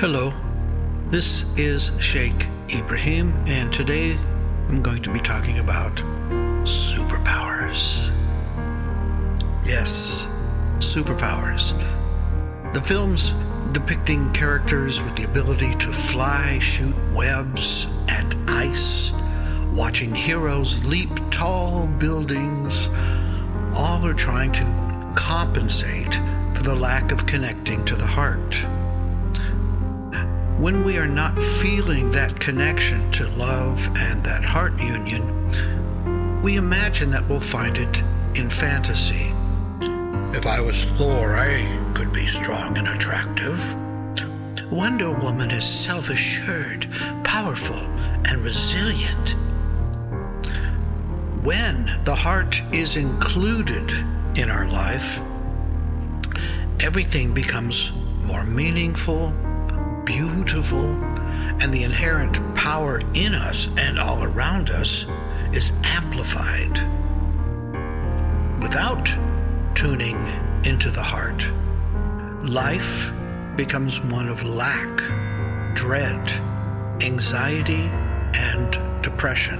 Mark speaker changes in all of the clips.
Speaker 1: Hello, this is Shaykh Ibrahim, and today I'm going to be talking about superpowers. Yes, superpowers. The films depicting characters with the ability to fly, shoot webs and ice, watching heroes leap tall buildings, all are trying to compensate for the lack of connecting to the heart when we are not feeling that connection to love and that heart union, we imagine that we'll find it in fantasy. If I was Thor, I could be strong and attractive. Wonder Woman is self assured, powerful, and resilient. When the heart is included in our life, everything becomes more meaningful beautiful, and the inherent power in us and all around us is amplified. Without tuning into the heart, life becomes one of lack, dread, anxiety, and depression.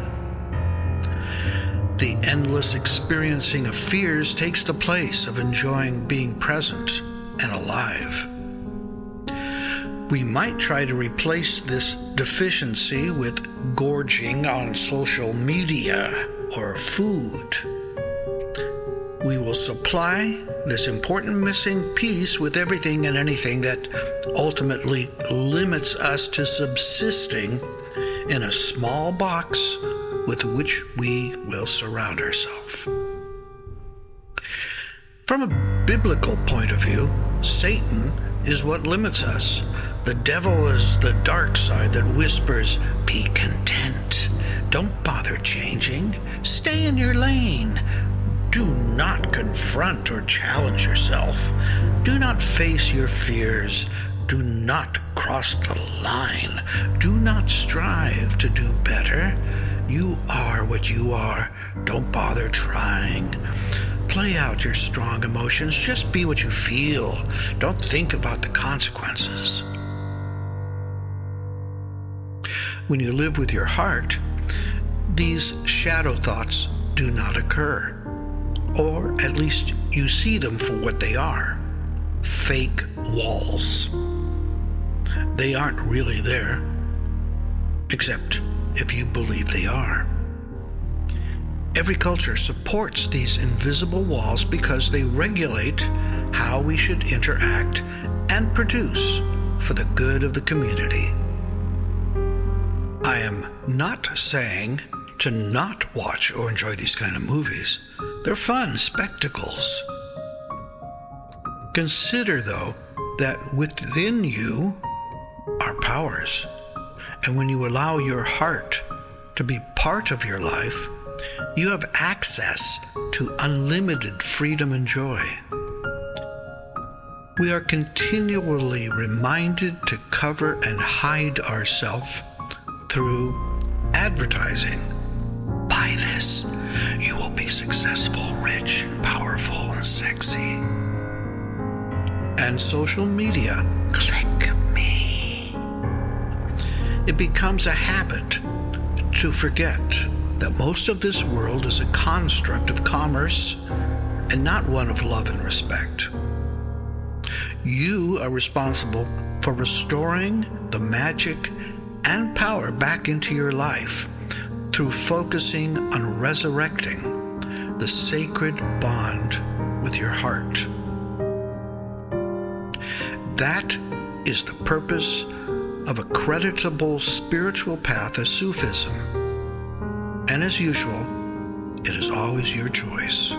Speaker 1: The endless experiencing of fears takes the place of enjoying being present and alive. We might try to replace this deficiency with gorging on social media or food. We will supply this important missing piece with everything and anything that ultimately limits us to subsisting in a small box with which we will surround ourselves. From a biblical point of view, Satan is what limits us. The devil is the dark side that whispers, Be content. Don't bother changing. Stay in your lane. Do not confront or challenge yourself. Do not face your fears. Do not cross the line. Do not strive to do better. You are what you are. Don't bother trying. Play out your strong emotions. Just be what you feel. Don't think about the consequences. When you live with your heart, these shadow thoughts do not occur. Or at least you see them for what they are fake walls. They aren't really there, except if you believe they are. Every culture supports these invisible walls because they regulate how we should interact and produce for the good of the community. I am not saying to not watch or enjoy these kind of movies. They're fun spectacles. Consider, though, that within you are powers. And when you allow your heart to be part of your life, you have access to unlimited freedom and joy. We are continually reminded to cover and hide ourselves through advertising. Buy this. You will be successful, rich, powerful, and sexy. And social media. Click me. It becomes a habit to forget that most of this world is a construct of commerce and not one of love and respect. You are responsible for restoring the magic and power back into your life through focusing on resurrecting the sacred bond with your heart. That is the purpose of a creditable spiritual path as Sufism. And as usual, it is always your choice.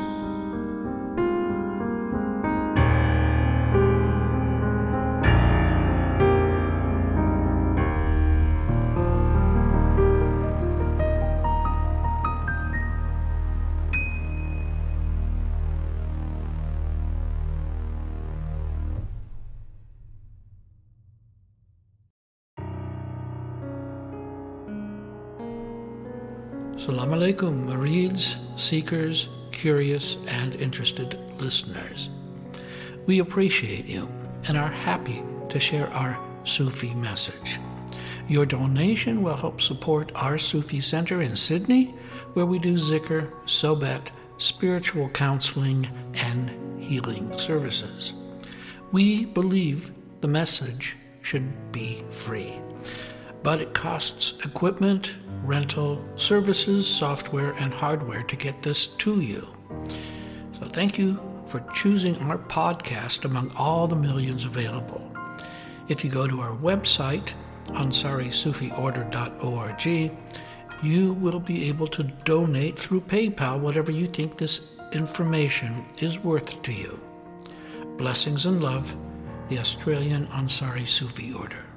Speaker 1: Salam alaikum, Murids, seekers, curious, and interested listeners. We appreciate you and are happy to share our Sufi message. Your donation will help support our Sufi Center in Sydney, where we do zikr, sobat, spiritual counseling, and healing services. We believe the message should be free, but it costs equipment, rental, services, software, and hardware to get this to you. So thank you for choosing our podcast among all the millions available. If you go to our website, ansarisufiorder.org, you will be able to donate through PayPal whatever you think this information is worth to you. Blessings and love, the Australian Ansari Sufi Order.